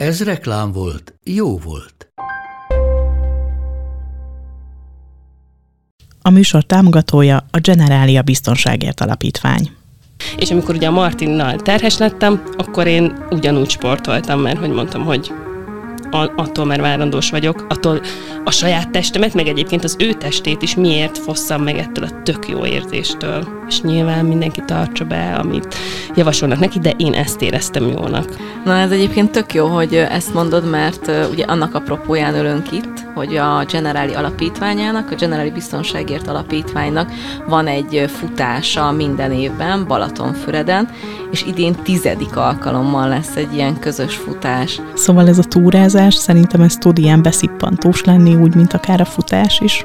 Ez reklám volt, jó volt. A műsor támogatója a Generalia Biztonságért Alapítvány. És amikor ugye a Martinnal terhes lettem, akkor én ugyanúgy sportoltam, mert hogy mondtam, hogy attól már várandós vagyok, attól a saját testemet, meg egyébként az ő testét is miért fosszam meg ettől a tök jó érzéstől. És nyilván mindenki tartsa be, amit javasolnak neki, de én ezt éreztem jónak. Na ez egyébként tök jó, hogy ezt mondod, mert ugye annak a propóján ölünk itt, hogy a Generáli Alapítványának, a Generáli Biztonságért Alapítványnak van egy futása minden évben Balatonfüreden, és idén tizedik alkalommal lesz egy ilyen közös futás. Szóval ez a túrázás szerintem ez tud ilyen beszippantós lenni, úgy, mint akár a futás is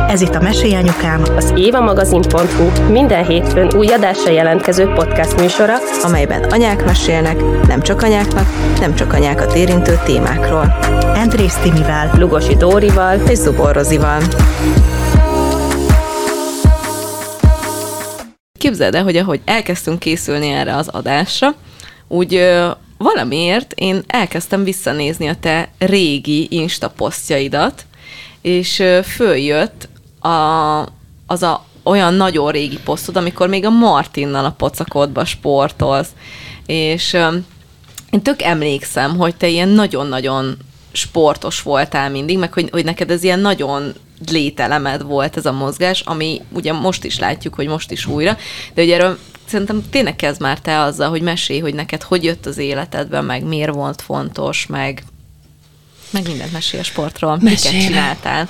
Ez itt a Mesélyanyukám, az évamagazin.hu minden hétfőn új adásra jelentkező podcast műsora, amelyben anyák mesélnek, nem csak anyáknak, nem csak anyákat érintő témákról. Andrész Timivel, Lugosi Dórival és Zubor Rozival. Képzeld el, hogy ahogy elkezdtünk készülni erre az adásra, úgy valamiért én elkezdtem visszanézni a te régi Insta posztjaidat, és följött a, az a olyan nagyon régi posztod, amikor még a Martinnal a pocakodba sportolsz. És um, én tök emlékszem, hogy te ilyen nagyon-nagyon sportos voltál mindig, meg hogy, hogy neked ez ilyen nagyon lételemed volt ez a mozgás, ami ugye most is látjuk, hogy most is újra, de ugye erről szerintem tényleg kezd már te azzal, hogy mesélj, hogy neked hogy jött az életedben, meg miért volt fontos, meg, meg mindent mesél a sportról, Mesélj. miket csináltál.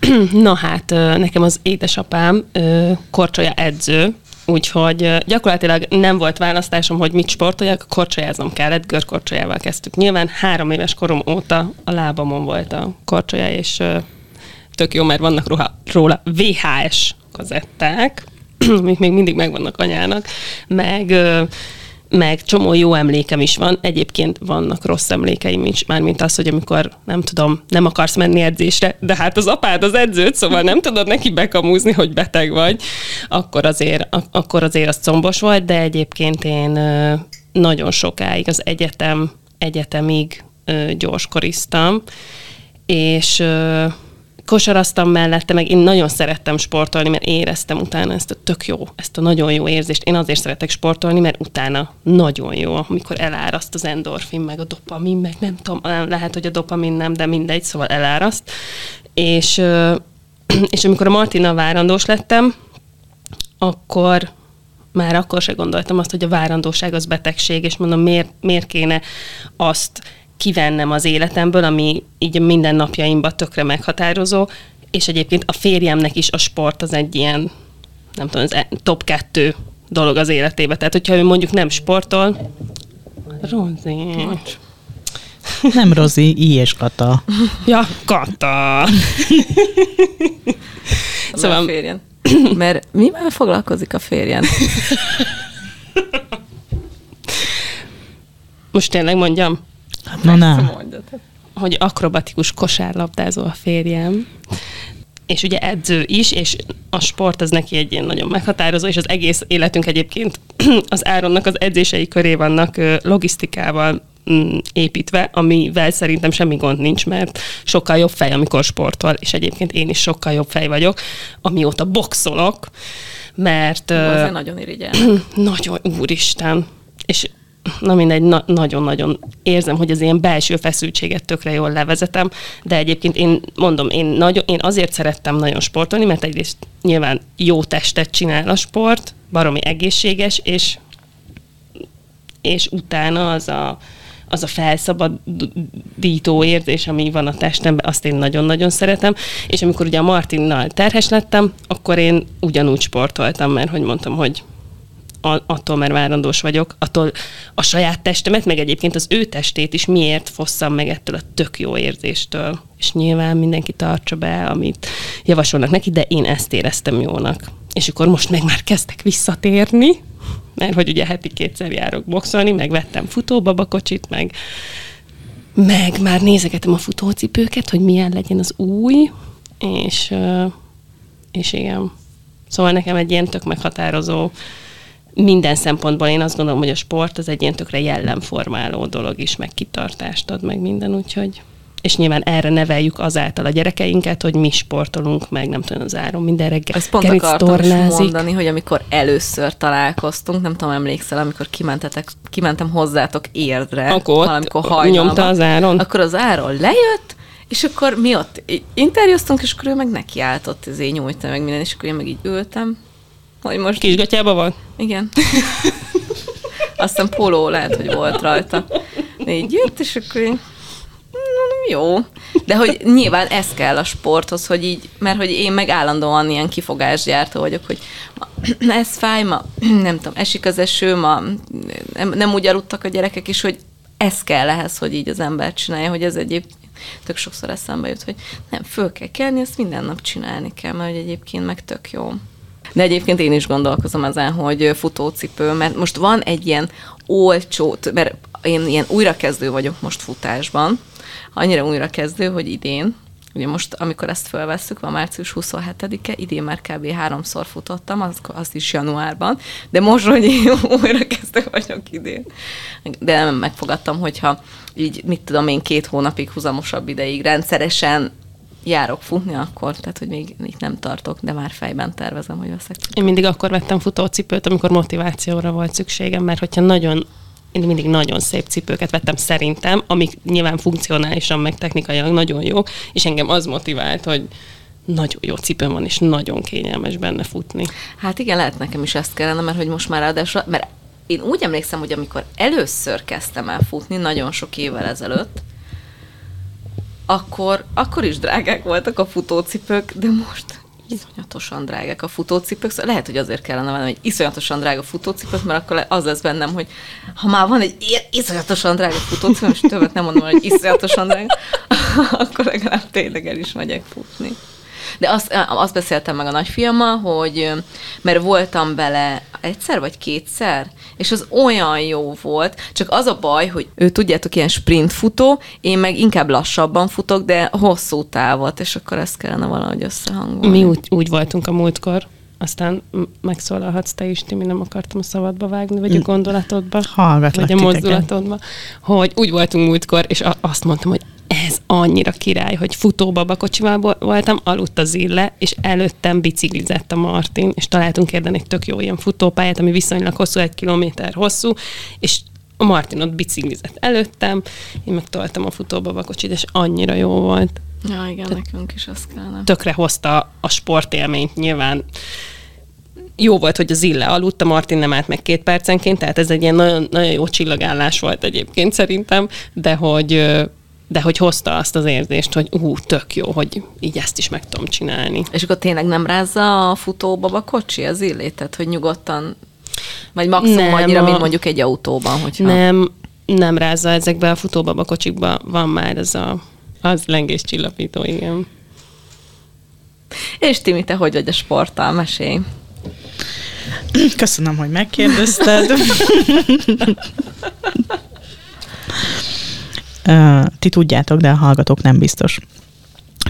Na hát, nekem az édesapám korcsolya edző, Úgyhogy gyakorlatilag nem volt választásom, hogy mit sportoljak, korcsolyáznom kellett, görkorcsolyával kezdtük. Nyilván három éves korom óta a lábamon volt a korcsolya, és tök jó, mert vannak róla, róla VHS kazetták, amik még mindig megvannak anyának, meg meg csomó jó emlékem is van. Egyébként vannak rossz emlékeim is, már mint az, hogy amikor nem tudom, nem akarsz menni edzésre, de hát az apád az edzőt, szóval nem tudod neki bekamúzni, hogy beteg vagy, akkor azért, akkor azért az combos volt, de egyébként én nagyon sokáig az egyetem, egyetemig gyorskoriztam, és kosaraztam mellette, meg én nagyon szerettem sportolni, mert éreztem utána ezt a tök jó, ezt a nagyon jó érzést. Én azért szeretek sportolni, mert utána nagyon jó, amikor eláraszt az endorfin, meg a dopamin, meg nem tudom, lehet, hogy a dopamin nem, de mindegy, szóval eláraszt. És, és amikor a Martina várandós lettem, akkor már akkor se gondoltam azt, hogy a várandóság az betegség, és mondom, miért, miért kéne azt kivennem az életemből, ami így minden napjaimban tökre meghatározó, és egyébként a férjemnek is a sport az egy ilyen, nem tudom, az e- top kettő dolog az életébe. Tehát, hogyha ő mondjuk nem sportol, Rozi. Nem Rozi, I és Kata. Ja, Kata. szóval... A férjen. Mert mivel foglalkozik a férjen? Most tényleg mondjam? Hát Na, nem. Hogy akrobatikus kosárlabdázó a férjem, és ugye edző is, és a sport az neki egy ilyen nagyon meghatározó, és az egész életünk egyébként az Áronnak az edzései köré vannak logisztikával mm, építve, amivel szerintem semmi gond nincs, mert sokkal jobb fej, amikor sportol, és egyébként én is sokkal jobb fej vagyok, amióta boxolok, mert... Ó, nagyon irigyel. nagyon, úristen. És na mindegy, na, nagyon-nagyon érzem, hogy az ilyen belső feszültséget tökre jól levezetem, de egyébként én mondom, én, nagyon, én azért szerettem nagyon sportolni, mert egyrészt nyilván jó testet csinál a sport, baromi egészséges, és, és utána az a, az a felszabadító érzés, ami van a testemben, azt én nagyon-nagyon szeretem. És amikor ugye a Martinnal terhes lettem, akkor én ugyanúgy sportoltam, mert hogy mondtam, hogy attól, mert várandós vagyok, attól a saját testemet, meg egyébként az ő testét is miért fosszam meg ettől a tök jó érzéstől. És nyilván mindenki tartsa be, amit javasolnak neki, de én ezt éreztem jónak. És akkor most meg már kezdtek visszatérni, mert hogy ugye heti kétszer járok boxolni, meg vettem futóbabakocsit, meg, meg már nézegetem a futócipőket, hogy milyen legyen az új, és, és igen. Szóval nekem egy ilyen tök meghatározó minden szempontból én azt gondolom, hogy a sport az egy ilyen tökre jellemformáló dolog is, meg kitartást ad, meg minden, úgyhogy és nyilván erre neveljük azáltal a gyerekeinket, hogy mi sportolunk, meg nem tudom, az áron minden reggel. Ezt pont akartam is mondani, hogy amikor először találkoztunk, nem tudom, emlékszel, amikor kimentetek, kimentem hozzátok érdre, akkor valamikor hajnalban, nyomta az áron. Akkor az áron lejött, és akkor mi ott interjúztunk, és akkor ő meg nekiálltott, ezért nyújta meg minden, és akkor én meg így ültem, hogy most... Kisgatyában van? Igen. Aztán poló lehet, hogy volt rajta. Így jött, és akkor én jó. De hogy nyilván ez kell a sporthoz, hogy így, mert hogy én meg állandóan ilyen kifogásgyártó vagyok, hogy ma, ez fáj, ma nem tudom, esik az eső, ma nem, nem úgy aludtak a gyerekek is, hogy ez kell ehhez, hogy így az ember csinálja, hogy ez egyéb tök sokszor eszembe jut, hogy nem, föl kell kelni, ezt minden nap csinálni kell, mert hogy egyébként meg tök jó. De egyébként én is gondolkozom ezen, hogy futócipő, mert most van egy ilyen olcsó, mert én ilyen újrakezdő vagyok most futásban, annyira újrakezdő, hogy idén, ugye most, amikor ezt felvesszük, van március 27-e, idén már kb. háromszor futottam, az, az is januárban, de most, hogy én újra vagyok idén. De nem megfogadtam, hogyha így, mit tudom én, két hónapig húzamosabb ideig rendszeresen járok futni akkor, tehát hogy még itt nem tartok, de már fejben tervezem, hogy veszek. Én mindig akkor vettem futócipőt, amikor motivációra volt szükségem, mert hogyha nagyon én mindig nagyon szép cipőket vettem szerintem, amik nyilván funkcionálisan, meg technikailag nagyon jó, és engem az motivált, hogy nagyon jó cipőm van, és nagyon kényelmes benne futni. Hát igen, lehet nekem is ezt kellene, mert hogy most már ráadásul, mert én úgy emlékszem, hogy amikor először kezdtem el futni, nagyon sok évvel ezelőtt, akkor, akkor is drágák voltak a futócipők, de most iszonyatosan drágák a futócipők. Szóval lehet, hogy azért kellene vennem egy iszonyatosan drága futócipőt, mert akkor az lesz bennem, hogy ha már van egy iszonyatosan drága futócipő, és többet nem mondom, hogy iszonyatosan drága, akkor legalább tényleg el is megyek futni. De azt, azt beszéltem meg a nagyfiammal, hogy mert voltam bele egyszer vagy kétszer, és az olyan jó volt, csak az a baj, hogy ő tudjátok, ilyen sprint futó, én meg inkább lassabban futok, de hosszú távot, és akkor ezt kellene valahogy összehangolni. Mi úgy, úgy voltunk a múltkor, aztán megszólalhatsz te is, Timi, nem akartam a szabadba vágni, vagy a gondolatodba, Hallgatlak vagy a mozdulatodba, hogy úgy voltunk múltkor, és azt mondtam, hogy ez annyira király, hogy futóbaba kocsival voltam, aludt az ille, és előttem biciklizett a Martin, és találtunk érden egy tök jó ilyen futópályát, ami viszonylag hosszú, egy kilométer hosszú, és a Martin ott biciklizett előttem, én meg toltam a futóbaba kocsit, és annyira jó volt. Ja, igen, Tehát nekünk is azt kellene. Tökre hozta a sportélményt nyilván. Jó volt, hogy az Ille aludt, a Martin nem állt meg két percenként, tehát ez egy ilyen nagyon, nagyon jó csillagállás volt egyébként szerintem, de hogy de hogy hozta azt az érzést, hogy ú, tök jó, hogy így ezt is meg tudom csinálni. És akkor tényleg nem rázza a futóbaba kocsi az illét, tehát hogy nyugodtan, vagy maximum nem, annyira, a... mint mondjuk egy autóban, hogyha... Nem, nem rázza ezekbe a futóbaba kocsikba, van már ez a az lengés csillapító, igen. És Timi, te hogy vagy a sporttal? Mesélj. Köszönöm, hogy megkérdezted. Ti tudjátok, de a hallgatók nem biztos.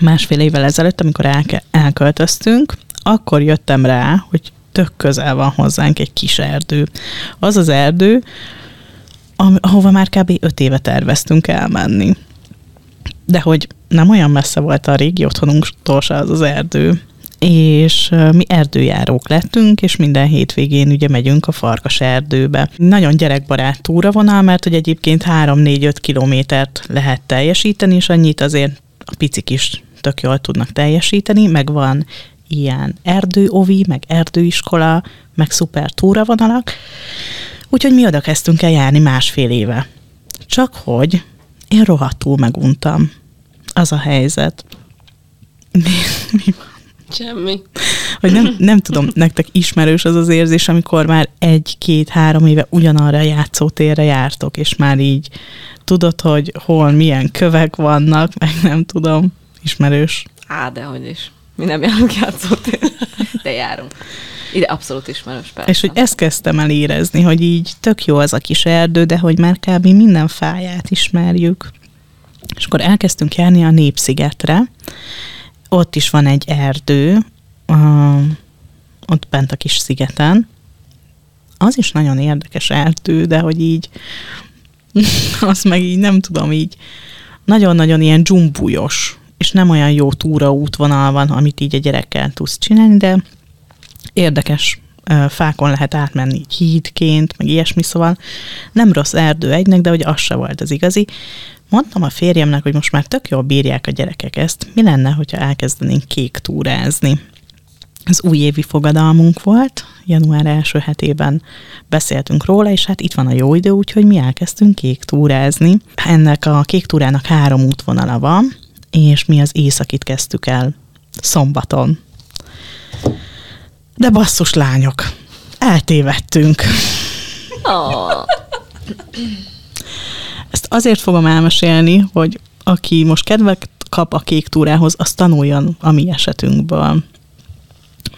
Másfél évvel ezelőtt, amikor elke- elköltöztünk, akkor jöttem rá, hogy tök közel van hozzánk egy kis erdő. Az az erdő, ahova már kb. öt éve terveztünk elmenni. De hogy nem olyan messze volt a régi otthonunktól se az az erdő, és mi erdőjárók lettünk, és minden hétvégén ugye megyünk a farkas erdőbe. Nagyon gyerekbarát túravonal, mert hogy egyébként 3-4-5 kilométert lehet teljesíteni, és annyit azért a picik is tök jól tudnak teljesíteni, meg van ilyen erdőovi, meg erdőiskola, meg szuper túravonalak, úgyhogy mi oda kezdtünk el járni másfél éve. Csak hogy én rohadtul meguntam. Az a helyzet. Mi, mi? Semmi. Hogy nem, nem tudom, nektek ismerős az az érzés, amikor már egy-két-három éve ugyanarra a játszótérre jártok, és már így tudod, hogy hol milyen kövek vannak, meg nem tudom, ismerős. Á, dehogy is. Mi nem járunk játszótérre, de járunk. Ide abszolút ismerős, persze. És hogy ezt kezdtem el érezni, hogy így tök jó az a kis erdő, de hogy már kb. minden fáját ismerjük. És akkor elkezdtünk járni a Népszigetre. Ott is van egy erdő, uh, ott bent a kis szigeten. Az is nagyon érdekes erdő, de hogy így azt meg így nem tudom, így nagyon-nagyon ilyen dzsumbújos, és nem olyan jó túra útvonal van, amit így a gyerekkel tudsz csinálni, de érdekes fákon lehet átmenni hídként, meg ilyesmi, szóval nem rossz erdő egynek, de hogy az se volt az igazi. Mondtam a férjemnek, hogy most már tök jól bírják a gyerekek ezt, mi lenne, hogyha elkezdenénk kék túrázni. Az újévi fogadalmunk volt, január első hetében beszéltünk róla, és hát itt van a jó idő, úgyhogy mi elkezdtünk kék túrázni. Ennek a kék túrának három útvonala van, és mi az északit kezdtük el szombaton. De basszus lányok, eltévedtünk. Oh, Ezt azért fogom elmesélni, hogy aki most kedvet kap a kék túrához, az tanuljon a mi esetünkből.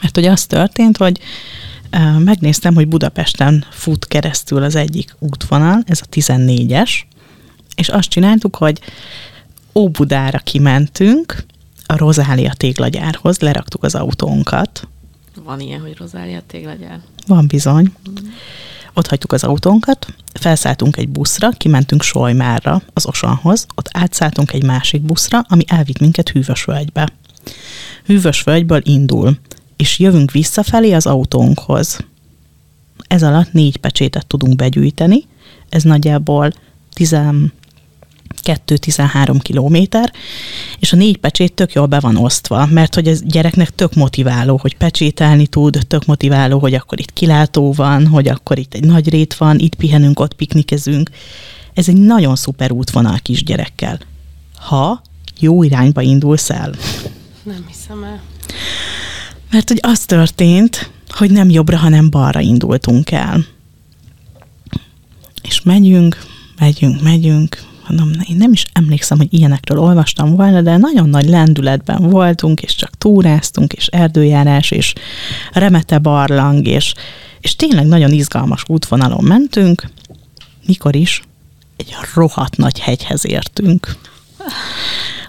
Mert hogy az történt, hogy megnéztem, hogy Budapesten fut keresztül az egyik útvonal, ez a 14-es, és azt csináltuk, hogy Óbudára kimentünk, a Rozália téglagyárhoz, leraktuk az autónkat, van ilyen, hogy Rozália téglagyár. van bizony. Ott hagytuk az autónkat, felszálltunk egy buszra, kimentünk Solymárra, az Osanhoz, ott átszálltunk egy másik buszra, ami elvitt minket Hűvösvölgybe. Hűvösvölgyből indul, és jövünk visszafelé az autónkhoz. Ez alatt négy pecsétet tudunk begyűjteni, ez nagyjából 12-13 kilométer, és a négy pecsét tök jól be van osztva, mert hogy ez gyereknek tök motiváló, hogy pecsételni tud, tök motiváló, hogy akkor itt kilátó van, hogy akkor itt egy nagy rét van, itt pihenünk, ott piknikezünk. Ez egy nagyon szuper útvonal kisgyerekkel. Ha jó irányba indulsz el. Nem hiszem el. Mert hogy az történt, hogy nem jobbra, hanem balra indultunk el. És megyünk, megyünk, megyünk. Mondom, én nem is emlékszem, hogy ilyenekről olvastam volna, de nagyon nagy lendületben voltunk, és csak túráztunk, és erdőjárás, és remete barlang, és, és tényleg nagyon izgalmas útvonalon mentünk, mikor is egy rohadt nagy hegyhez értünk.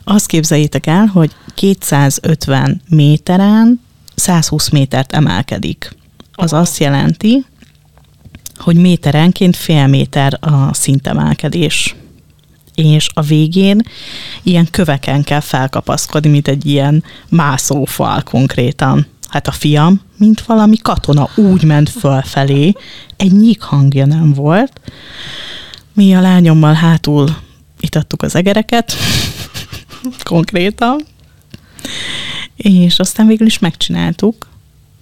Azt képzeljétek el, hogy 250 méteren 120 métert emelkedik. Az azt jelenti, hogy méterenként fél méter a szintemelkedés. És a végén ilyen köveken kell felkapaszkodni, mint egy ilyen mászófal konkrétan. Hát a fiam, mint valami katona, úgy ment fölfelé, egy nyík hangja nem volt. Mi a lányommal hátul itattuk az egereket, konkrétan, és aztán végül is megcsináltuk,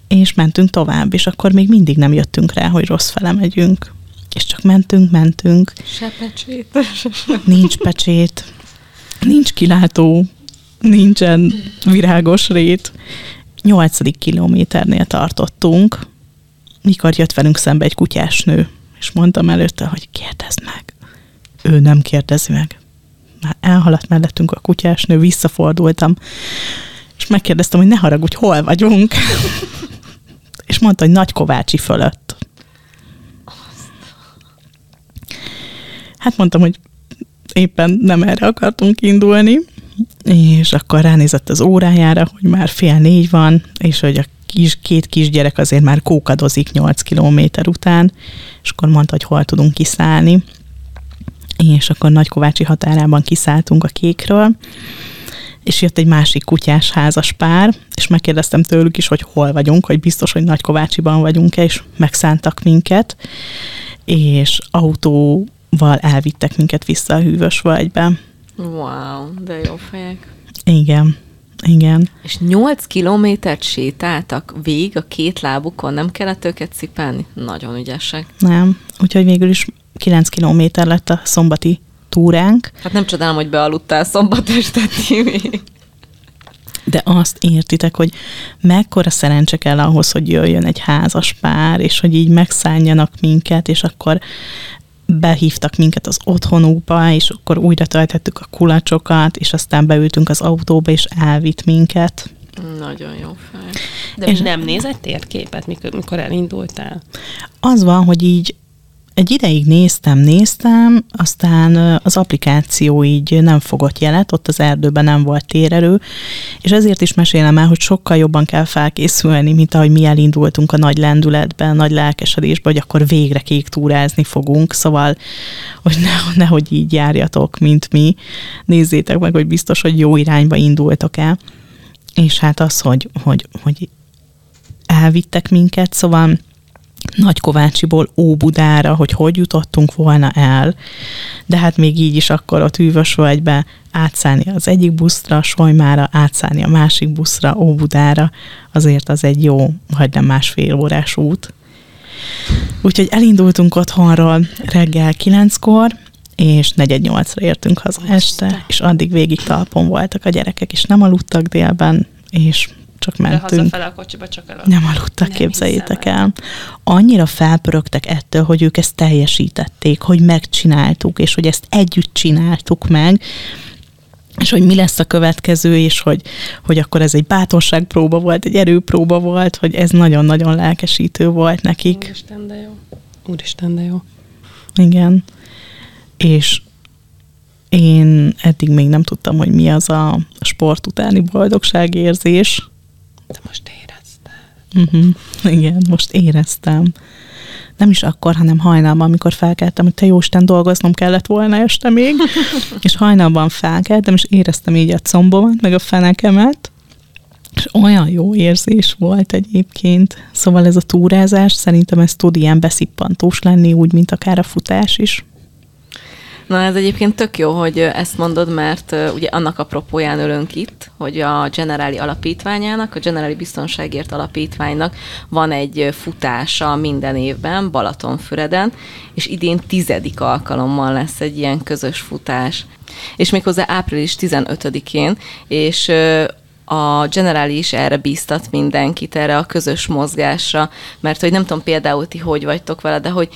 és mentünk tovább, és akkor még mindig nem jöttünk rá, hogy rossz fele megyünk. És csak mentünk, mentünk, Se pecsét. nincs pecsét, nincs kilátó, nincsen virágos rét. Nyolcadik kilométernél tartottunk, mikor jött velünk szembe egy kutyásnő, és mondtam előtte, hogy kérdezd meg. Ő nem kérdezi meg. Már elhaladt mellettünk a kutyásnő, visszafordultam, és megkérdeztem, hogy ne haragudj, hol vagyunk. és mondta, hogy Nagykovácsi fölött. Hát mondtam, hogy éppen nem erre akartunk indulni, és akkor ránézett az órájára, hogy már fél négy van, és hogy a kis, két kisgyerek azért már kókadozik 8 kilométer után, és akkor mondta, hogy hol tudunk kiszállni. És akkor Nagykovácsi határában kiszálltunk a kékről, és jött egy másik kutyás házas pár, és megkérdeztem tőlük is, hogy hol vagyunk, hogy biztos, hogy Nagykovácsiban vagyunk-e, és megszántak minket, és autóval elvittek minket vissza a hűvös völgybe. Wow, de jó fejek. Igen, igen. És 8 kilométert sétáltak végig a két lábukon, nem kellett őket cipelni? Nagyon ügyesek. Nem. Úgyhogy végül is 9 kilométer lett a szombati túránk, Hát nem csodálom, hogy bealudtál szombat este, Timi. de azt értitek, hogy mekkora szerencse kell ahhoz, hogy jöjjön egy házas pár, és hogy így megszálljanak minket, és akkor behívtak minket az otthonukba, és akkor újra töltettük a kulacsokat, és aztán beültünk az autóba, és elvitt minket. Nagyon jó fej. De És- és nem nézett térképet, mikor, mikor elindultál? Az van, hogy így egy ideig néztem, néztem, aztán az applikáció így nem fogott jelet, ott az erdőben nem volt térerő, és ezért is mesélem el, hogy sokkal jobban kell felkészülni, mint ahogy mi elindultunk a nagy lendületben, nagy lelkesedésbe, hogy akkor végre kék túrázni fogunk, szóval, hogy ne, nehogy így járjatok, mint mi. Nézzétek meg, hogy biztos, hogy jó irányba indultok el. És hát az, hogy, hogy, hogy elvittek minket, szóval Nagykovácsiból Óbudára, hogy hogy jutottunk volna el, de hát még így is akkor ott Hűvösvölgybe átszállni az egyik buszra, Solymára, átszállni a másik buszra, Óbudára, azért az egy jó, majdnem másfél órás út. Úgyhogy elindultunk otthonról reggel kilenckor, és negyed nyolcra értünk haza este, és addig végig talpon voltak a gyerekek, és nem aludtak délben, és csak De mentünk. hazafele a kocsiba csak el. Nem aludtak, Nem képzeljétek hiszem el. Annyira felpörögtek ettől, hogy ők ezt teljesítették, hogy megcsináltuk, és hogy ezt együtt csináltuk meg, és hogy mi lesz a következő, és hogy, hogy akkor ez egy bátorságpróba volt, egy erőpróba volt, hogy ez nagyon-nagyon lelkesítő volt nekik. Úristen, de jó. Úristen, de jó. Igen. És én eddig még nem tudtam, hogy mi az a sport utáni boldogságérzés. De most érezted. Uh-huh. Igen, most éreztem. Nem is akkor, hanem hajnalban, amikor felkeltem, hogy te jóisten dolgoznom kellett volna este még, és hajnalban felkeltem, és éreztem így a combomat, meg a fenekemet, és olyan jó érzés volt egyébként. Szóval ez a túrázás, szerintem ez tud ilyen beszippantós lenni, úgy, mint akár a futás is. Na ez egyébként tök jó, hogy ezt mondod, mert ugye annak a propóján ülünk itt, hogy a Generáli alapítványának, a Generáli Biztonságért Alapítványnak van egy futása minden évben Balatonfüreden, és idén tizedik alkalommal lesz egy ilyen közös futás. És méghozzá április 15-én, és a Generáli is erre bíztat mindenkit, erre a közös mozgásra, mert hogy nem tudom például ti hogy vagytok vele, de hogy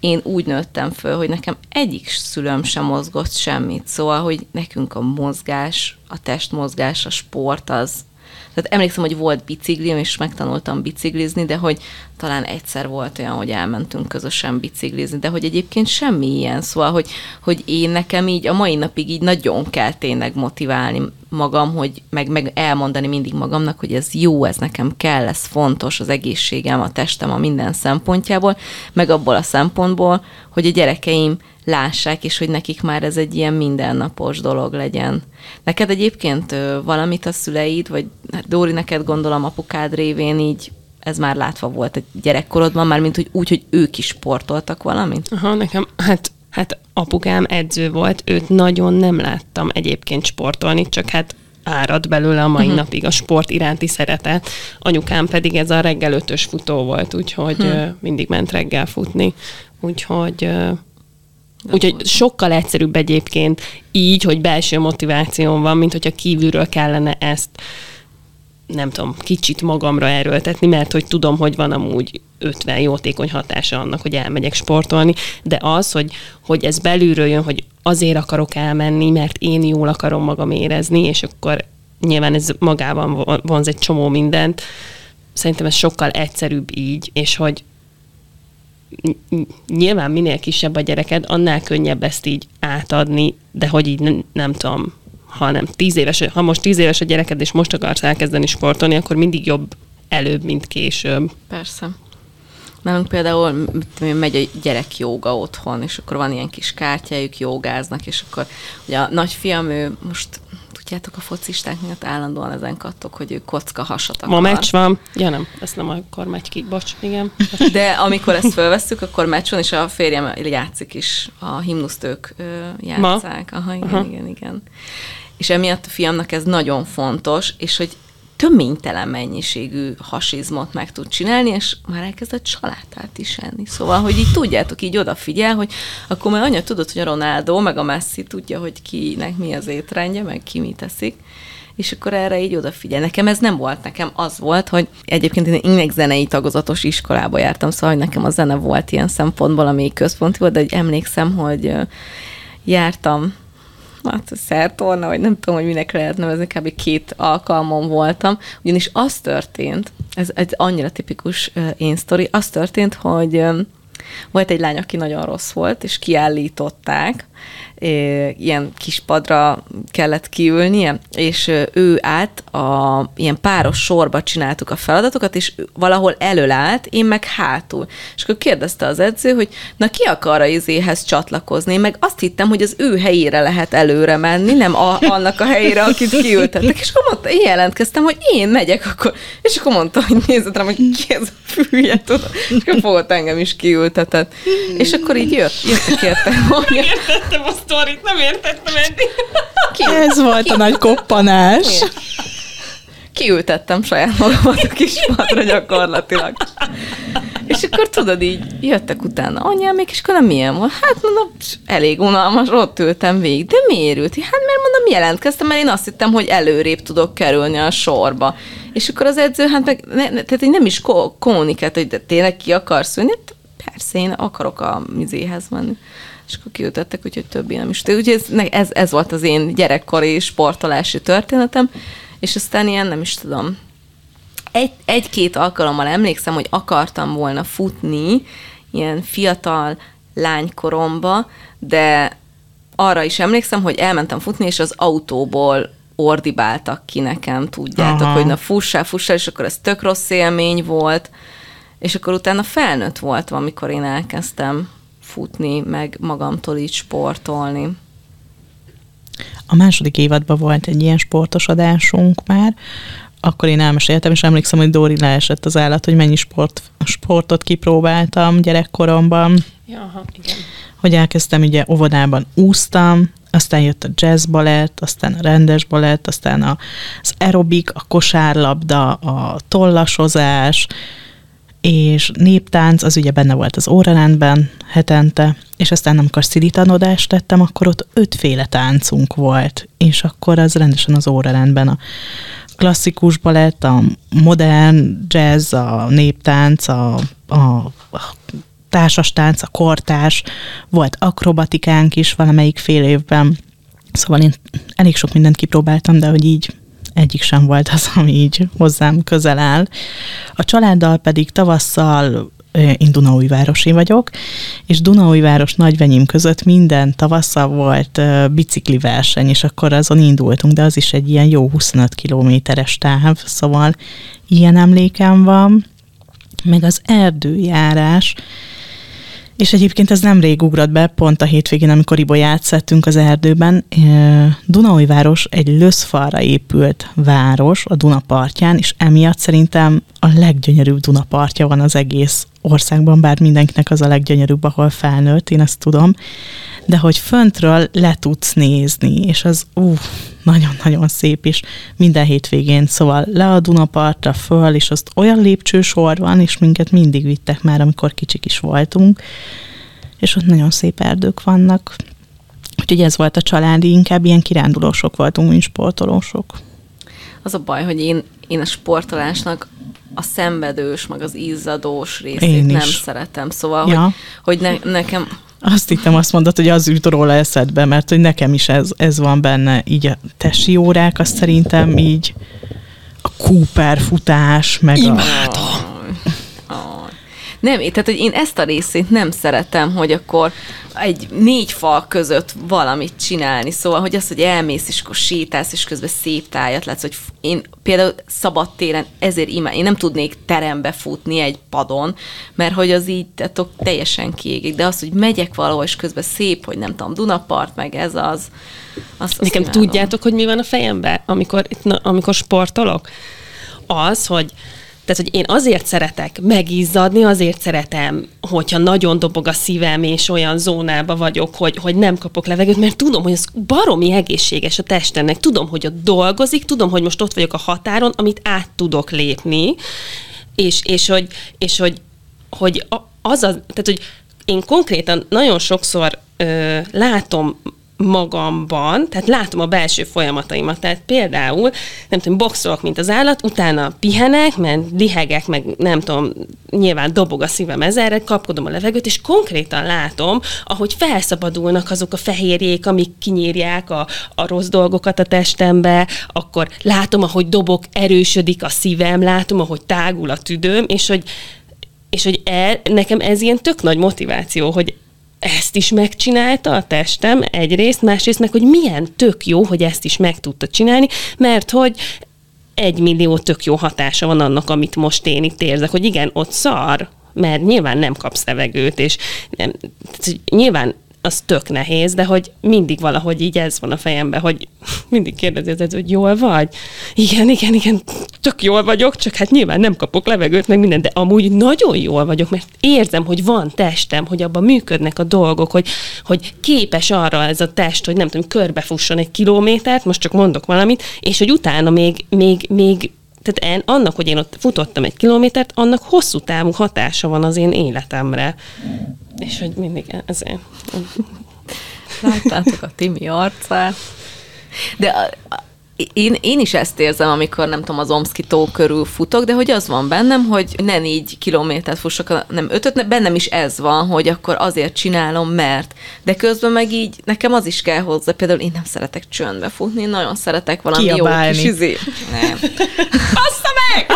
én úgy nőttem föl, hogy nekem egyik szülőm sem mozgott semmit. Szóval, hogy nekünk a mozgás, a testmozgás, a sport az... Tehát emlékszem, hogy volt biciklim, és megtanultam biciklizni, de hogy talán egyszer volt olyan, hogy elmentünk közösen biciklizni, de hogy egyébként semmi ilyen. Szóval, hogy, hogy én nekem így a mai napig így nagyon kell tényleg motiválni magam, hogy meg, meg elmondani mindig magamnak, hogy ez jó, ez nekem kell, ez fontos az egészségem, a testem, a minden szempontjából, meg abból a szempontból, hogy a gyerekeim lássák, és hogy nekik már ez egy ilyen mindennapos dolog legyen. Neked egyébként valamit a szüleid, vagy hát Dóri, neked gondolom apukád révén így ez már látva volt a gyerekkorodban, már mint hogy úgy, hogy ők is sportoltak valamit? Aha, nekem, hát, hát apukám edző volt, őt nagyon nem láttam egyébként sportolni, csak hát árad belőle a mai uh-huh. napig a sport iránti szeretet. Anyukám pedig ez a reggel ötös futó volt, úgyhogy hmm. mindig ment reggel futni. Úgyhogy Úgyhogy sokkal egyszerűbb egyébként így, hogy belső motivációm van, mint hogyha kívülről kellene ezt nem tudom, kicsit magamra erőltetni, mert hogy tudom, hogy van amúgy 50 jótékony hatása annak, hogy elmegyek sportolni, de az, hogy, hogy ez belülről jön, hogy azért akarok elmenni, mert én jól akarom magam érezni, és akkor nyilván ez magában vonz egy csomó mindent, szerintem ez sokkal egyszerűbb így, és hogy nyilván minél kisebb a gyereked, annál könnyebb ezt így átadni, de hogy így nem, nem tudom, ha nem tíz éves, ha most tíz éves a gyereked, és most akarsz elkezdeni sportolni, akkor mindig jobb előbb, mint később. Persze. Nálunk például megy a gyerek jóga otthon, és akkor van ilyen kis kártyájuk, jogáznak, és akkor ugye a nagyfiam, ő most Tudjátok, a focisták miatt állandóan ezen kattok, hogy ő kocka hasat akar. Ma meccs van. Ja nem, ezt nem akkor megy ki. Bocs, igen. De amikor ezt fölvesszük, akkor meccs van, és a férjem játszik is, a himnuszt ők játszák. Aha, igen, Aha. igen, igen. És emiatt a fiamnak ez nagyon fontos, és hogy töménytelen mennyiségű hasizmot meg tud csinálni, és már elkezdett salátát is enni. Szóval, hogy így tudjátok, így odafigyel, hogy akkor már anya tudod, hogy a Ronaldo, meg a Messi tudja, hogy kinek mi az étrendje, meg ki mit teszik, és akkor erre így odafigyel. Nekem ez nem volt, nekem az volt, hogy egyébként én énekzenei tagozatos iskolába jártam, szóval nekem a zene volt ilyen szempontból, ami központi volt, de hogy emlékszem, hogy jártam hát szertorna, vagy nem tudom, hogy minek lehet nevezni, kb. két alkalmon voltam, ugyanis az történt, ez egy annyira tipikus én sztori, az történt, hogy volt egy lány, aki nagyon rossz volt, és kiállították, ilyen kis padra kellett kiülnie, és ő állt, a, ilyen páros sorba csináltuk a feladatokat, és valahol elől állt, én meg hátul. És akkor kérdezte az edző, hogy na ki akar a izéhez csatlakozni? Én meg azt hittem, hogy az ő helyére lehet előre menni, nem a, annak a helyére, akit kiültettek. És akkor mondta, én jelentkeztem, hogy én megyek akkor. És akkor mondta, hogy nézd rám, hogy ki ez a fülye, tudod. És akkor fogott engem is kiültetett. És akkor így jött, jöttek érte, hogy Értettem a sztorit, nem értettem eddig. Ez volt a nagy koppanás. kiültettem saját magamat a kis padra gyakorlatilag. És akkor tudod, így jöttek utána anyám, még és akkor nem milyen volt. Hát mondom, elég unalmas, ott ültem végig. De miért ült? Hát mert mondom, jelentkeztem, mert én azt hittem, hogy előrébb tudok kerülni a sorba. És akkor az edző, hát meg, ne, ne, tehát így nem is ko- kommunikált, hogy de tényleg ki akarsz ülni? Hát Persze, én akarok a mizéhez menni. És akkor kiültettek, úgyhogy többé nem is. Úgyhogy ez, ez, ez volt az én gyerekkori sportolási történetem, és aztán ilyen, nem is tudom, egy, egy-két alkalommal emlékszem, hogy akartam volna futni ilyen fiatal lánykoromba, de arra is emlékszem, hogy elmentem futni, és az autóból ordibáltak ki nekem, tudjátok, Aha. hogy na fussál, fussál, és akkor ez tök rossz élmény volt, és akkor utána felnőtt voltam, amikor én elkezdtem futni, meg magamtól így sportolni. A második évadban volt egy ilyen sportos adásunk már, akkor én elmeséltem, és emlékszem, hogy Dóri leesett az állat, hogy mennyi sport, sportot kipróbáltam gyerekkoromban, Ja, aha, igen. hogy elkezdtem ugye óvodában úsztam, aztán jött a jazz balett, aztán a rendes balett, aztán a, az aerobik, a kosárlabda, a tollasozás, és néptánc, az ugye benne volt az órarendben hetente, és aztán amikor szilitanodást tettem, akkor ott ötféle táncunk volt, és akkor az rendesen az órarendben. A klasszikus balett, a modern jazz, a néptánc, a, a, a társas tánc, a kortárs, volt akrobatikánk is valamelyik fél évben, szóval én elég sok mindent kipróbáltam, de hogy így egyik sem volt az, ami így hozzám közel áll. A családdal pedig tavasszal én Dunaújvárosi vagyok, és Dunaújváros nagyvenyim között minden tavasszal volt ö, bicikli verseny, és akkor azon indultunk, de az is egy ilyen jó 25 kilométeres táv, szóval ilyen emlékem van, meg az erdőjárás, és egyébként ez nemrég ugrott be, pont a hétvégén, amikor Ibolyát szedtünk az erdőben. Dunaújváros egy löszfalra épült város a Duna partján, és emiatt szerintem a leggyönyörűbb Duna partja van az egész országban, bár mindenkinek az a leggyönyörűbb, ahol felnőtt, én ezt tudom. De hogy föntről le tudsz nézni, és az ú, nagyon-nagyon szép is minden hétvégén. Szóval le a Dunapartra föl, és azt olyan lépcsősor van, és minket mindig vittek már, amikor kicsik is voltunk, és ott nagyon szép erdők vannak. Úgyhogy ez volt a családi, inkább ilyen kirándulósok voltunk, mint sportolósok. Az a baj, hogy én, én a sportolásnak a szenvedős, meg az izzadós részét nem szeretem. Szóval, Ja. hogy, hogy ne, nekem Azt hittem, azt mondod, hogy az jut róla eszedbe, mert hogy nekem is ez, ez van benne. Így a tesi órák, azt szerintem így a Cooper futás, meg a... Nem, tehát hogy én ezt a részét nem szeretem, hogy akkor egy négy fal között valamit csinálni. Szóval, hogy az, hogy elmész, és akkor sétálsz, és közben szép tájat látsz, hogy én például szabad téren ezért imá, én nem tudnék terembe futni egy padon, mert hogy az így tehát teljesen kiégik. De az, hogy megyek valahol, és közben szép, hogy nem tudom, Dunapart, meg ez az, azt, azt Nekem imádom. tudjátok, hogy mi van a fejemben, amikor, na, amikor sportolok? Az, hogy tehát, hogy én azért szeretek megizzadni, azért szeretem, hogyha nagyon dobog a szívem, és olyan zónába vagyok, hogy, hogy nem kapok levegőt, mert tudom, hogy ez baromi egészséges a testemnek. Tudom, hogy ott dolgozik, tudom, hogy most ott vagyok a határon, amit át tudok lépni, és, és hogy, és hogy, hogy az a, tehát, hogy én konkrétan nagyon sokszor ö, látom magamban, tehát látom a belső folyamataimat. Tehát például, nem tudom, boxolok, mint az állat, utána pihenek, mert lihegek, meg nem tudom, nyilván dobog a szívem ezerre, kapkodom a levegőt, és konkrétan látom, ahogy felszabadulnak azok a fehérjék, amik kinyírják a, a rossz dolgokat a testembe, akkor látom, ahogy dobog, erősödik a szívem, látom, ahogy tágul a tüdőm, és hogy és hogy el, nekem ez ilyen tök nagy motiváció, hogy ezt is megcsinálta a testem egyrészt, másrészt meg, hogy milyen tök jó, hogy ezt is meg tudta csinálni, mert hogy egy millió tök jó hatása van annak, amit most én itt érzek, hogy igen, ott szar, mert nyilván nem kapsz levegőt, és nem, nyilván az tök nehéz, de hogy mindig valahogy így ez van a fejemben, hogy mindig kérdezi az edző, hogy jól vagy? Igen, igen, igen, tök jól vagyok, csak hát nyilván nem kapok levegőt, meg minden, de amúgy nagyon jól vagyok, mert érzem, hogy van testem, hogy abban működnek a dolgok, hogy, hogy képes arra ez a test, hogy nem tudom, körbefusson egy kilométert, most csak mondok valamit, és hogy utána még, még, még tehát en, annak, hogy én ott futottam egy kilométert, annak hosszú távú hatása van az én életemre. És hogy mindig ezért. Láttátok a Timi arcát. De a, a, én, én is ezt érzem, amikor nem tudom, az Omszki tó körül futok, de hogy az van bennem, hogy ne négy kilométert fussak, nem ötöt, bennem is ez van, hogy akkor azért csinálom, mert. De közben meg így, nekem az is kell hozzá, például én nem szeretek csöndbe futni, én nagyon szeretek valami Kiabálni. jó kis izé. Nem. Bassza meg!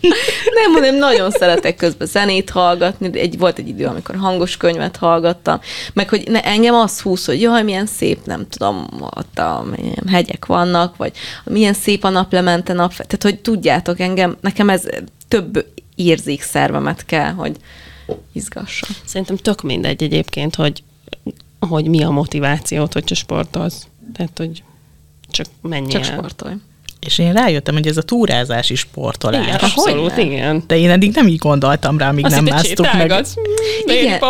Nem, hanem nagyon szeretek közben zenét hallgatni. Egy, volt egy idő, amikor hangos könyvet hallgattam, meg hogy ne, engem az húz, hogy jaj, milyen szép, nem tudom, ott a hegyek vannak, vagy milyen szép a naplemente nap. Tehát, hogy tudjátok, engem, nekem ez több érzékszervemet kell, hogy izgasson. Szerintem tök mindegy egyébként, hogy, hogy mi a motivációt, hogyha sportolsz. Tehát, hogy csak menjél. Csak sportolj. És én rájöttem, hogy ez a túrázás is sportolás. Igen, abszolút, Hogyne? igen. De én eddig nem így gondoltam rá, míg Azt nem másztuk meg. Igen,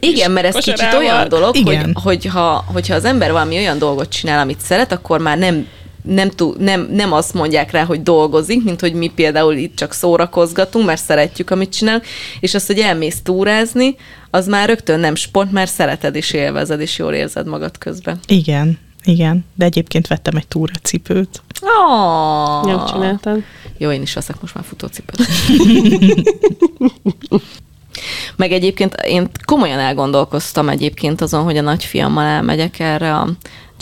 igen, mert ez kicsit kosarával. olyan dolog, hogy, Igen. hogyha, hogyha az ember valami olyan dolgot csinál, amit szeret, akkor már nem nem, tud, nem, nem azt mondják rá, hogy dolgozik, mint hogy mi például itt csak szórakozgatunk, mert szeretjük, amit csinálunk, és az, hogy elmész túrázni, az már rögtön nem sport, mert szereted és élvezed, és jól érzed magad közben. Igen, igen. De egyébként vettem egy túracipőt. Oh. Jól csináltad. Jó, én is veszek most már futócipőt. Meg egyébként én komolyan elgondolkoztam egyébként azon, hogy a nagyfiammal elmegyek erre a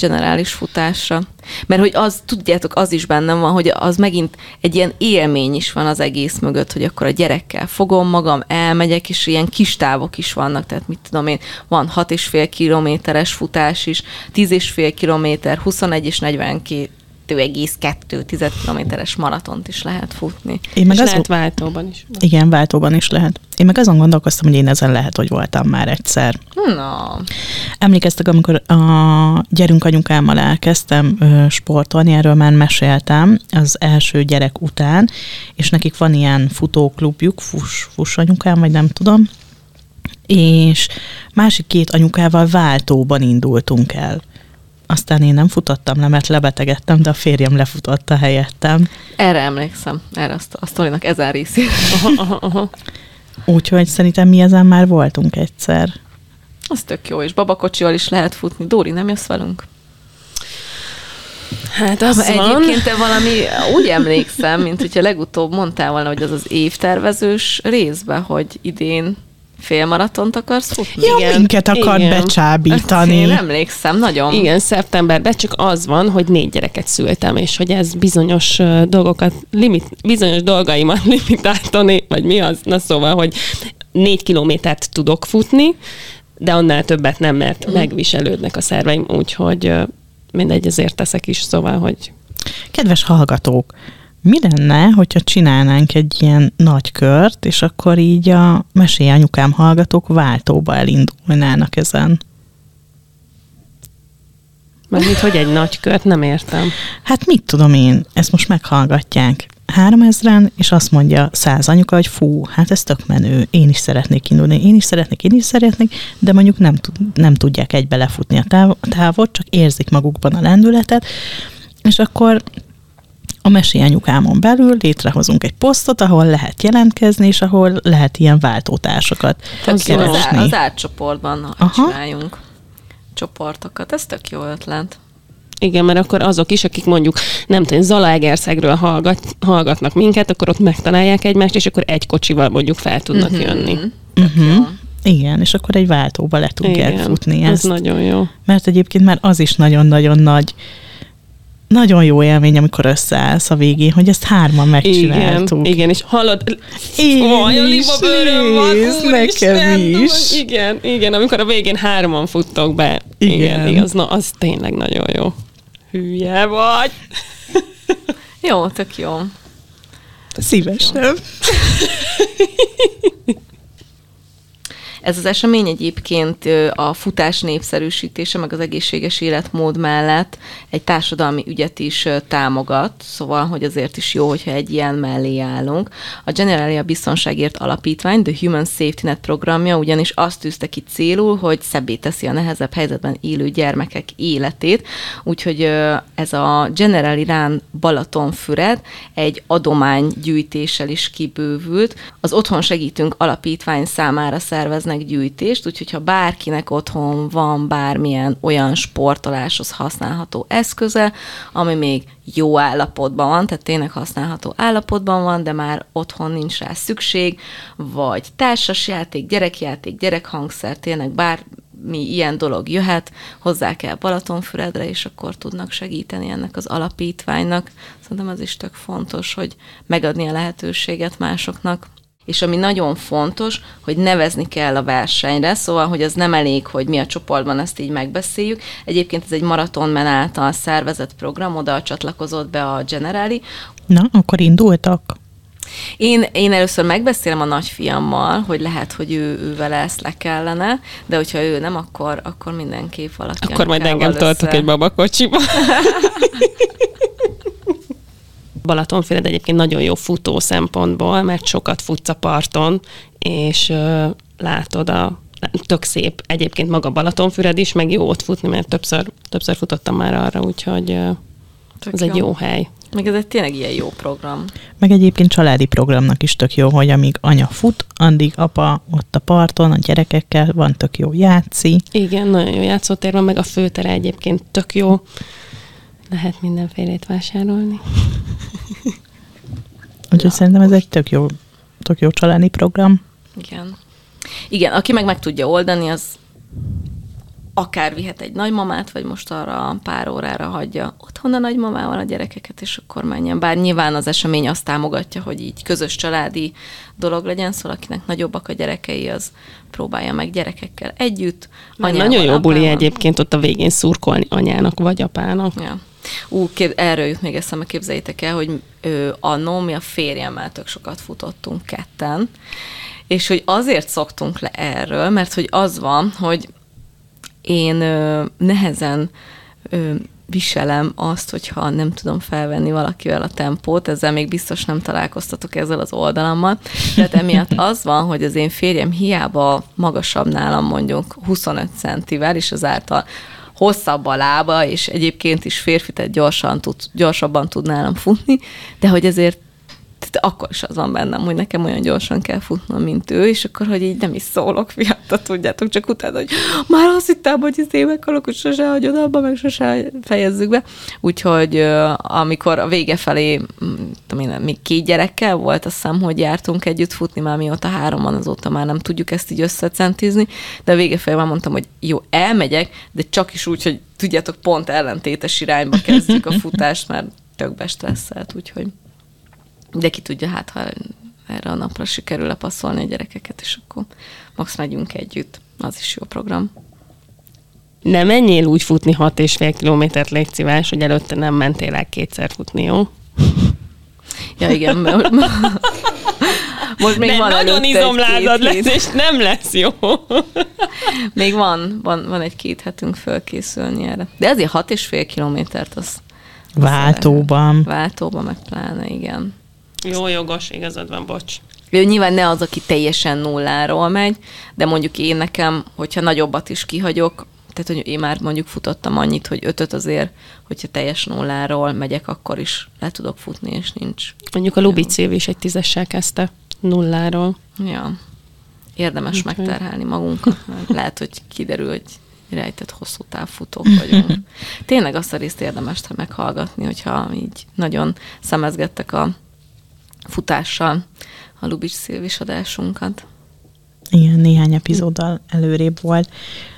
generális futásra. Mert hogy az, tudjátok, az is bennem van, hogy az megint egy ilyen élmény is van az egész mögött, hogy akkor a gyerekkel fogom magam, elmegyek, és ilyen kis távok is vannak, tehát mit tudom én, van 6,5 kilométeres futás is, 10,5 kilométer, 21 és 42 2,2 kilométeres maratont is lehet futni. Én meg És azon, lehet váltóban is. igen, váltóban is lehet. Én meg azon gondolkoztam, hogy én ezen lehet, hogy voltam már egyszer. Na, Emlékeztek, amikor a gyerünk anyukámmal elkezdtem sportolni, erről már meséltem az első gyerek után, és nekik van ilyen futóklubjuk, fuss, fuss anyukám, vagy nem tudom, és másik két anyukával váltóban indultunk el. Aztán én nem futottam le, mert lebetegedtem, de a férjem lefutotta helyettem. erre emlékszem, erre azt, a sztorinak ezen részét. Úgyhogy szerintem mi ezen már voltunk egyszer. Az tök jó, és babakocsival is lehet futni. Dóri, nem jössz velünk? Hát az van. Egyébként te valami, úgy emlékszem, mint hogyha legutóbb mondtál volna, hogy az az évtervezős részben, hogy idén félmaratont akarsz futni? Ja, Igen, minket akar igen. becsábítani. Én emlékszem, nagyon. Igen, szeptemberben csak az van, hogy négy gyereket szültem, és hogy ez bizonyos dolgokat, limit, bizonyos dolgaimat limitáltani, vagy mi az? Na szóval, hogy négy kilométert tudok futni, de annál többet nem, mert megviselődnek a szerveim, úgyhogy mindegy, ezért teszek is, szóval, hogy Kedves hallgatók, mi lenne, hogyha csinálnánk egy ilyen nagy kört, és akkor így a Mesélj anyukám hallgatók váltóba elindulnának ezen? Mármint, hogy egy nagy kört, nem értem. Hát mit tudom én, ezt most meghallgatják három ezren, és azt mondja száz anyuka, hogy fú, hát ez tök menő, én is szeretnék indulni, én is szeretnék, én is szeretnék, de mondjuk nem, nem tudják egybe lefutni a táv- távot, csak érzik magukban a lendületet, és akkor a mesélyanyukámon belül létrehozunk egy posztot, ahol lehet jelentkezni, és ahol lehet ilyen váltótársakat Tök jó, az, keresni. átcsoportban Aha. csináljunk csoportokat. Ez tök jó ötlet. Igen, mert akkor azok is, akik mondjuk, nem tudom, Zalaegerszegről hallgat, hallgatnak minket, akkor ott megtalálják egymást, és akkor egy kocsival mondjuk fel tudnak Mhm. jönni. Uh-huh. Igen, és akkor egy váltóba le tudják Igen, futni ez ezt. nagyon jó. Mert egyébként már az is nagyon-nagyon nagy, nagyon jó élmény, amikor összeállsz a végén, hogy ezt hárman Igen, megcsináltuk. igen, és hallod, Én olyan is, libabőröm van, nekem tudom, is. Igen, igen, amikor a végén hárman futtok be. Igen, Igen. igen az, na, az tényleg nagyon jó. Hülye vagy. Jó, tök jó. Szívesen. Ez az esemény egyébként a futás népszerűsítése, meg az egészséges életmód mellett egy társadalmi ügyet is támogat, szóval, hogy azért is jó, hogyha egy ilyen mellé állunk. A Generalia Biztonságért Alapítvány, The Human Safety Net programja ugyanis azt tűzte ki célul, hogy szebbé teszi a nehezebb helyzetben élő gyermekek életét, úgyhogy ez a Generali Rán Balatonfüred egy adománygyűjtéssel is kibővült. Az Otthon Segítünk Alapítvány számára szerveznek gyűjtést, úgyhogy ha bárkinek otthon van bármilyen olyan sportoláshoz használható eszköze, ami még jó állapotban van, tehát tényleg használható állapotban van, de már otthon nincs rá szükség, vagy társasjáték, gyerekjáték, gyerekhangszer, tényleg bár mi ilyen dolog jöhet, hozzá kell Balatonfüredre, és akkor tudnak segíteni ennek az alapítványnak. Szerintem ez is tök fontos, hogy megadni a lehetőséget másoknak. És ami nagyon fontos, hogy nevezni kell a versenyre, szóval, hogy az nem elég, hogy mi a csoportban ezt így megbeszéljük. Egyébként ez egy maratonmen által szervezett program, oda csatlakozott be a Generali, Na, akkor indultak. én, én először megbeszélem a nagyfiammal, hogy lehet, hogy ő, ővel ezt le kellene, de hogyha ő nem, akkor, akkor mindenképp valaki. Akkor majd engem tartok össze- egy babakocsiba. Balatonfüred egyébként nagyon jó futó szempontból, mert sokat futsz a parton, és ö, látod a tök szép egyébként maga Balatonfüred is, meg jó ott futni, mert többször, többször futottam már arra, úgyhogy Tök ez egy jó hely. Meg ez egy tényleg ilyen jó program. Meg egyébként családi programnak is tök jó, hogy amíg anya fut, addig apa ott a parton, a gyerekekkel van tök jó játszi. Igen, nagyon jó játszótér van, meg a főtere egyébként tök jó. Lehet mindenfélét vásárolni. Úgyhogy szerintem ez egy tök jó, tök jó családi program. Igen. Igen, aki meg meg tudja oldani, az akár vihet egy nagymamát, vagy most arra pár órára hagyja otthon a nagymamával a gyerekeket, és akkor menjen. Bár nyilván az esemény azt támogatja, hogy így közös családi dolog legyen, szóval akinek nagyobbak a gyerekei, az próbálja meg gyerekekkel együtt. Anyával, nagyon jó buli apával. egyébként ott a végén szurkolni anyának vagy apának. Ja. Ú, kép, erről jut még eszembe, képzeljétek el, hogy ő, annó mi a férjemmel tök sokat futottunk ketten, és hogy azért szoktunk le erről, mert hogy az van, hogy én ö, nehezen ö, viselem azt, hogyha nem tudom felvenni valakivel a tempót, ezzel még biztos nem találkoztatok ezzel az oldalammal. Tehát emiatt az van, hogy az én férjem hiába magasabb nálam mondjuk 25 centivel, és azáltal hosszabb a lába, és egyébként is férfi, tehát gyorsan tud, gyorsabban tud nálam futni, de hogy ezért tehát akkor is az van bennem, hogy nekem olyan gyorsan kell futnom, mint ő, és akkor, hogy így nem is szólok fiatal, tudjátok, csak utána, hogy már azt hittem, hogy az évek alak, hogy sose hagyod abba, meg sose fejezzük be. Úgyhogy amikor a vége felé, tudom én, még két gyerekkel volt, azt hiszem, hogy jártunk együtt futni, már mióta három van, azóta már nem tudjuk ezt így összecentizni, de a vége felé már mondtam, hogy jó, elmegyek, de csak is úgy, hogy tudjátok, pont ellentétes irányba kezdjük a futást, mert tökbe stresszelt, úgyhogy de ki tudja, hát ha erre a napra sikerül lepasszolni a gyerekeket, és akkor max megyünk együtt. Az is jó program. Ne menjél úgy futni 6,5 kilométert, légy szíves, hogy előtte nem mentél el kétszer futni, jó? Ja, igen. mert- Most még De van nagyon izomlázad lesz, hét. és nem lesz jó. Még van, van, van egy-két hetünk fölkészülni erre. De azért hat és fél kilométert az Váltóban. váltóba, meg pláne, igen. Jó, jogos, igazad van, bocs. Ő nyilván ne az, aki teljesen nulláról megy, de mondjuk én nekem, hogyha nagyobbat is kihagyok, tehát hogy én már mondjuk futottam annyit, hogy ötöt azért, hogyha teljes nulláról megyek, akkor is le tudok futni, és nincs. Mondjuk a Lubic év is egy tízessel kezdte, nulláról. Ja. Érdemes Úgyhogy- megterhelni magunkat, mert lehet, hogy kiderül, hogy rejtett hosszú távfutók vagyunk. Tényleg azt a részt érdemes meghallgatni, hogyha így nagyon szemezgettek a futással a Lubics Szilvis adásunkat. Igen, néhány epizóddal előrébb volt.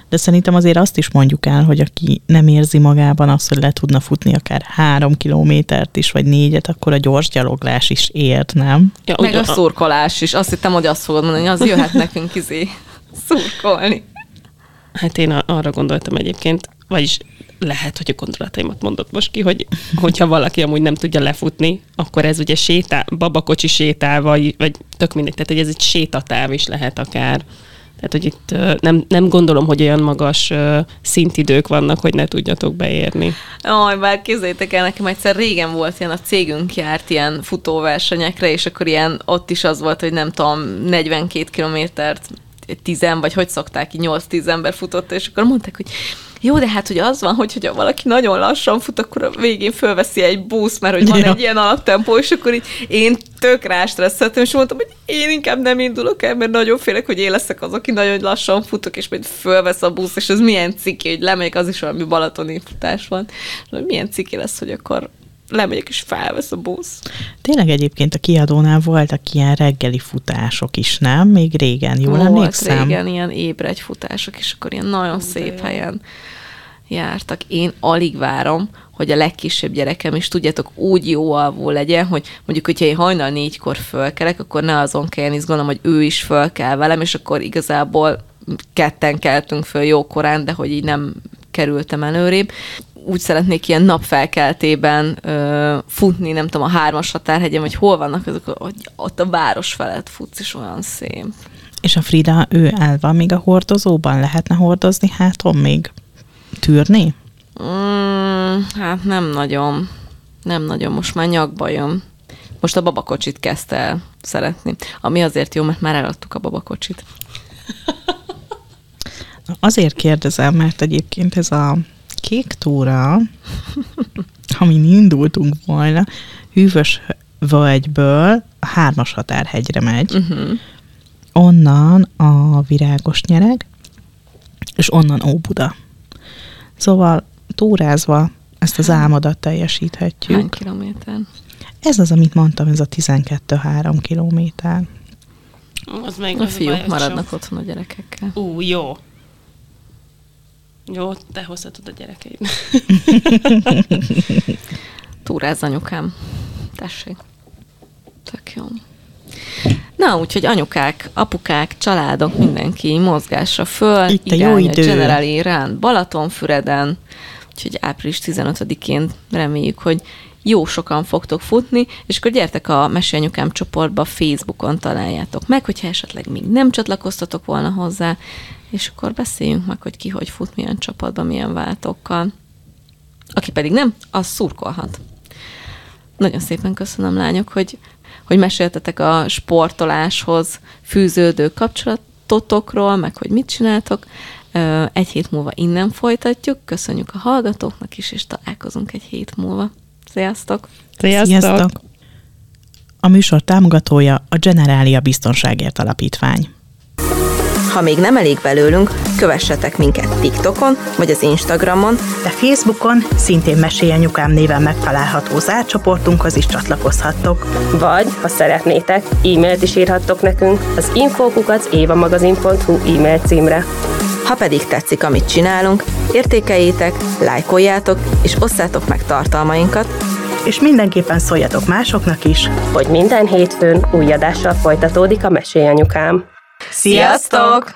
De szerintem azért azt is mondjuk el, hogy aki nem érzi magában azt, hogy le tudna futni akár három kilométert is, vagy négyet, akkor a gyors gyaloglás is ért, nem? Ja, Meg ugyan- a szurkolás is. Azt hittem, hogy azt fogod mondani, hogy az jöhet nekünk izé szurkolni. Hát én arra gondoltam egyébként, vagyis lehet, hogy a gondolataimat mondott most ki, hogy hogyha valaki amúgy nem tudja lefutni, akkor ez ugye sétál, babakocsi sétál, vagy, vagy tök mindegy, tehát hogy ez egy sétatáv is lehet akár. Tehát, hogy itt nem, nem gondolom, hogy olyan magas szintidők vannak, hogy ne tudjatok beérni. Aj, bár képzeljétek el, nekem egyszer régen volt ilyen, a cégünk járt ilyen futóversenyekre, és akkor ilyen, ott is az volt, hogy nem tudom, 42 kilométert, 10 vagy hogy szokták ki, 8-10 ember futott, és akkor mondták, hogy jó, de hát, hogy az van, hogy hogyha valaki nagyon lassan fut, akkor a végén fölveszi egy busz, mert hogy van Ja. egy ilyen alaptempó, és akkor így én tök rástresszeltem, és mondtam, hogy én inkább nem indulok el, mert nagyon félek, hogy én leszek az, aki nagyon lassan futok, és majd fölvesz a busz, és ez milyen ciki, hogy lemegyek, az is valami balatoni futás van, milyen ciki lesz, hogy akkor lemegyek, és felvesz a busz. Tényleg egyébként a kiadónál voltak ilyen reggeli futások is, nem? Még régen, jól Volt emlékszem? régen ilyen ébregy futások, és akkor ilyen nagyon szép helyen jártak. Én alig várom, hogy a legkisebb gyerekem is, tudjátok, úgy jó alvó legyen, hogy mondjuk, hogyha én hajnal négykor fölkelek, akkor ne azon kelljen izgulnom, hogy ő is föl kell velem, és akkor igazából ketten keltünk föl jókorán, de hogy így nem kerültem előrébb. Úgy szeretnék ilyen napfelkeltében ö, futni, nem tudom, a hármas határhegyen, vagy hol vannak azok, hogy ott a város felett futsz, és olyan szép. És a Frida, ő el van még a hordozóban? Lehetne hordozni háton még? Tűrni? Mm, hát nem nagyon. Nem nagyon. Most már nyakba jön. Most a babakocsit kezdte el szeretni. Ami azért jó, mert már eladtuk a babakocsit. Azért kérdezem, mert egyébként ez a kék túra, amin indultunk volna, hűvös völgyből a hármas határhegyre megy, Uh-huh. onnan a virágos nyereg, és onnan Óbuda. Szóval túrázva ezt az álmodat Hány teljesíthetjük. kilométer? Ez az, amit mondtam, ez a 12-3 kilométer. Az még A az fiúk maradnak sok. otthon a gyerekekkel. Ú, jó. Jó, te hozhatod a gyerekeid. Túráz anyukám. Tessék. Tök jó. Na, úgyhogy anyukák, apukák, családok, mindenki mozgásra föl. Itt a jó irány idő. Generali Rán Balatonfüreden, úgyhogy április 15-én reméljük, hogy jó sokan fogtok futni, és akkor gyertek a Mesélyanyukám csoportba, Facebookon találjátok meg, hogyha esetleg még nem csatlakoztatok volna hozzá, és akkor beszéljünk meg, hogy ki hogy fut, milyen csapatban, milyen váltókkal. Aki pedig nem, az szurkolhat. Nagyon szépen köszönöm, lányok, hogy, hogy meséltetek a sportoláshoz fűződő kapcsolatotokról, meg hogy mit csináltok. Egy hét múlva innen folytatjuk. Köszönjük a hallgatóknak is, és találkozunk egy hét múlva. Sziasztok! Sziasztok! A műsor támogatója a Generalia Biztonságért Alapítvány. Ha még nem elég belőlünk, kövessetek minket TikTokon vagy az Instagramon, De Facebookon szintén Mesélyanyukám néven megtalálható zárt csoportunkhoz is csatlakozhattok. Vagy, ha szeretnétek, e-mailt is írhattok nekünk az infókukat évamagazin.hu e-mail címre. Ha pedig tetszik, amit csinálunk, értékeljétek, lájkoljátok és osszátok meg tartalmainkat, és mindenképpen szóljatok másoknak is, hogy minden hétfőn új adással folytatódik a Mesélyanyukám. Sziasztok!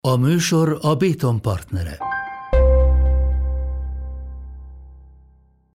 A műsor a Béton partnere.